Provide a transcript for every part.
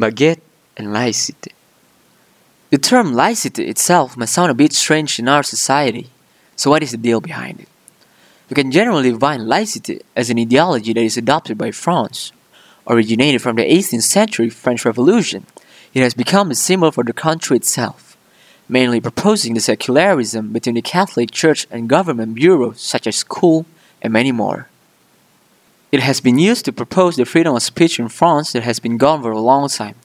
baguette, and laïcité. The term laïcité itself may sound a bit strange in our society, so what is the deal behind it? We can generally define laïcité as an ideology that is adopted by France. Originated from the 18th century French Revolution, it has become a symbol for the country itself, mainly proposing the secularism between the Catholic Church and government bureaus such as school and many more. It has been used to propose the freedom of speech in France that has been gone for a long time.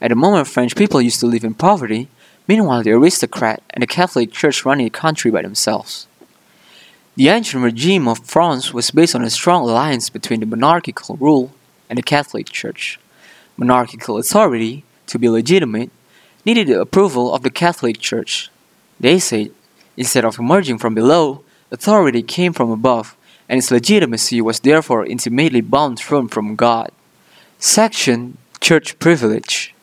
At the moment, French people used to live in poverty, meanwhile, the aristocrat and the Catholic Church running the country by themselves. The ancient regime of France was based on a strong alliance between the monarchical rule and the Catholic Church. Monarchical authority, to be legitimate, needed the approval of the Catholic Church. They said, instead of emerging from below, authority came from above and its legitimacy was therefore intimately bound firm from God. Section Church Privilege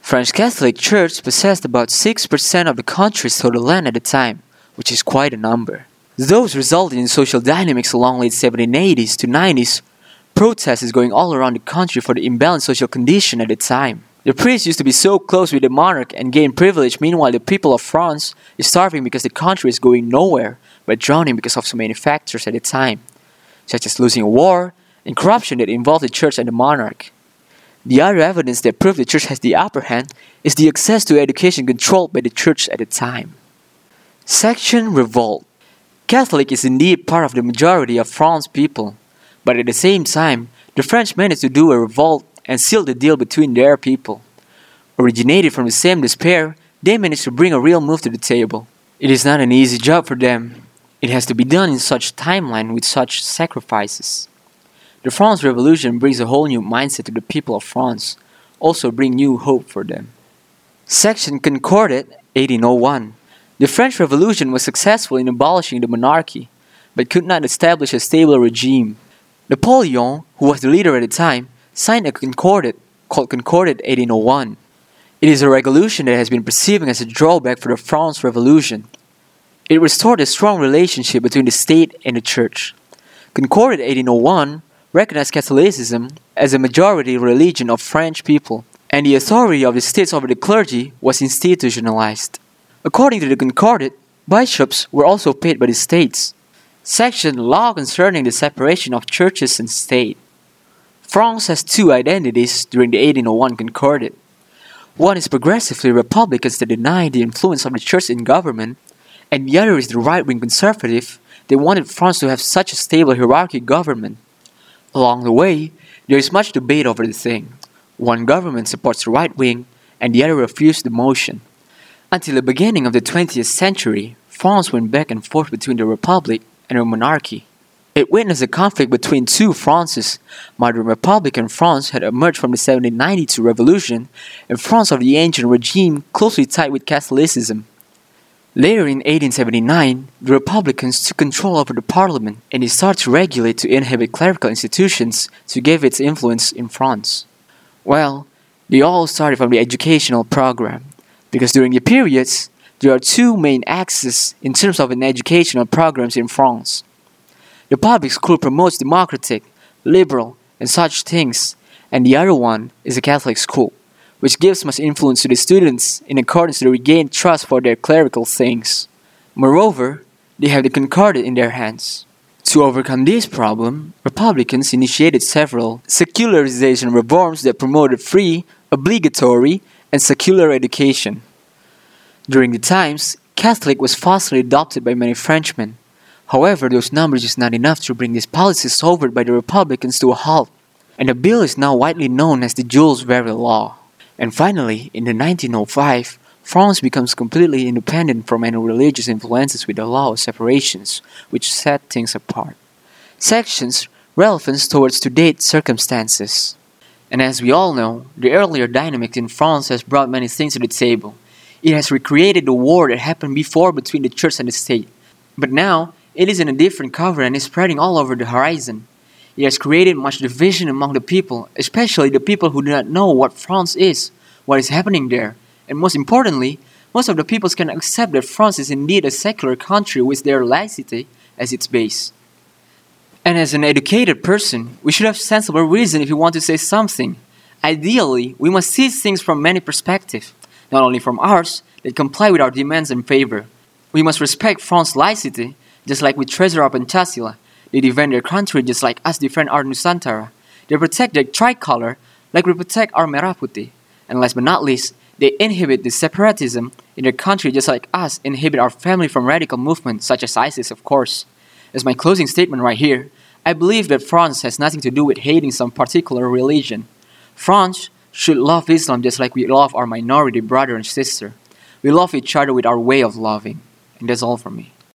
French Catholic Church possessed about 6% of the country's total land at the time, which is quite a number. Those resulted in social dynamics along late 1780s to 90s, protests going all around the country for the imbalanced social condition at the time. The priests used to be so close with the monarch and gain privilege, meanwhile the people of France is starving because the country is going nowhere, but drowning because of so many factors at the time such as losing a war and corruption that involved the church and the monarch. The other evidence that proves the church has the upper hand is the access to education controlled by the church at the time. Section Revolt Catholic is indeed part of the majority of France's people, but at the same time, the French managed to do a revolt and seal the deal between their people. Originated from the same despair, they managed to bring a real move to the table. It is not an easy job for them, it has to be done in such timeline with such sacrifices. The France Revolution brings a whole new mindset to the people of France, also bring new hope for them. Section Concordat 1801. The French Revolution was successful in abolishing the monarchy, but could not establish a stable regime. Napoleon, who was the leader at the time, signed a concordat called Concordat 1801. It is a resolution that has been perceived as a drawback for the France Revolution, it restored a strong relationship between the state and the church. Concordat 1801 recognized Catholicism as a majority religion of French people, and the authority of the states over the clergy was institutionalized. According to the Concordat, bishops were also paid by the states. Section Law concerning the separation of churches and state. France has two identities during the 1801 Concordat. One is progressively Republicans that deny the influence of the church in government, and the other is the right wing conservative. They wanted France to have such a stable hierarchy government. Along the way, there is much debate over the thing. One government supports the right wing, and the other refused the motion. Until the beginning of the 20th century, France went back and forth between the Republic and the monarchy. It witnessed a conflict between two Frances. Modern Republican France had emerged from the 1792 revolution, and France of the ancient regime closely tied with Catholicism. Later in 1879, the Republicans took control over the parliament and they started to regulate to inhibit clerical institutions to give its influence in France. Well, they all started from the educational program, because during the periods, there are two main axes in terms of an educational programs in France. The public school promotes democratic, liberal, and such things, and the other one is a Catholic school which gives much influence to the students in accordance to regain trust for their clerical things. Moreover, they have the Concordat in their hands. To overcome this problem, Republicans initiated several secularization reforms that promoted free, obligatory, and secular education. During the times, Catholic was fastly adopted by many Frenchmen. However, those numbers is not enough to bring these policies over by the Republicans to a halt, and the bill is now widely known as the Jules Ferry Law. And finally, in the 1905, France becomes completely independent from any religious influences with the law of separations, which set things apart. Sections relevance towards to-date circumstances. And as we all know, the earlier dynamic in France has brought many things to the table. It has recreated the war that happened before between the church and the state. But now, it is in a different cover and is spreading all over the horizon. It has created much division among the people, especially the people who do not know what France is, what is happening there, and most importantly, most of the peoples can accept that France is indeed a secular country with their laicity as its base. And as an educated person, we should have sensible reason if we want to say something. Ideally, we must see things from many perspectives, not only from ours that comply with our demands and favor. We must respect France's laicity, just like we treasure our Pancasila. They defend their country just like us defend our Nusantara. They protect their tricolor like we protect our Merah Putih. And last but not least, they inhibit the separatism in their country just like us inhibit our family from radical movements such as ISIS, of course. As my closing statement right here, I believe that France has nothing to do with hating some particular religion. France should love Islam just like we love our minority brother and sister. We love each other with our way of loving. And that's all from me.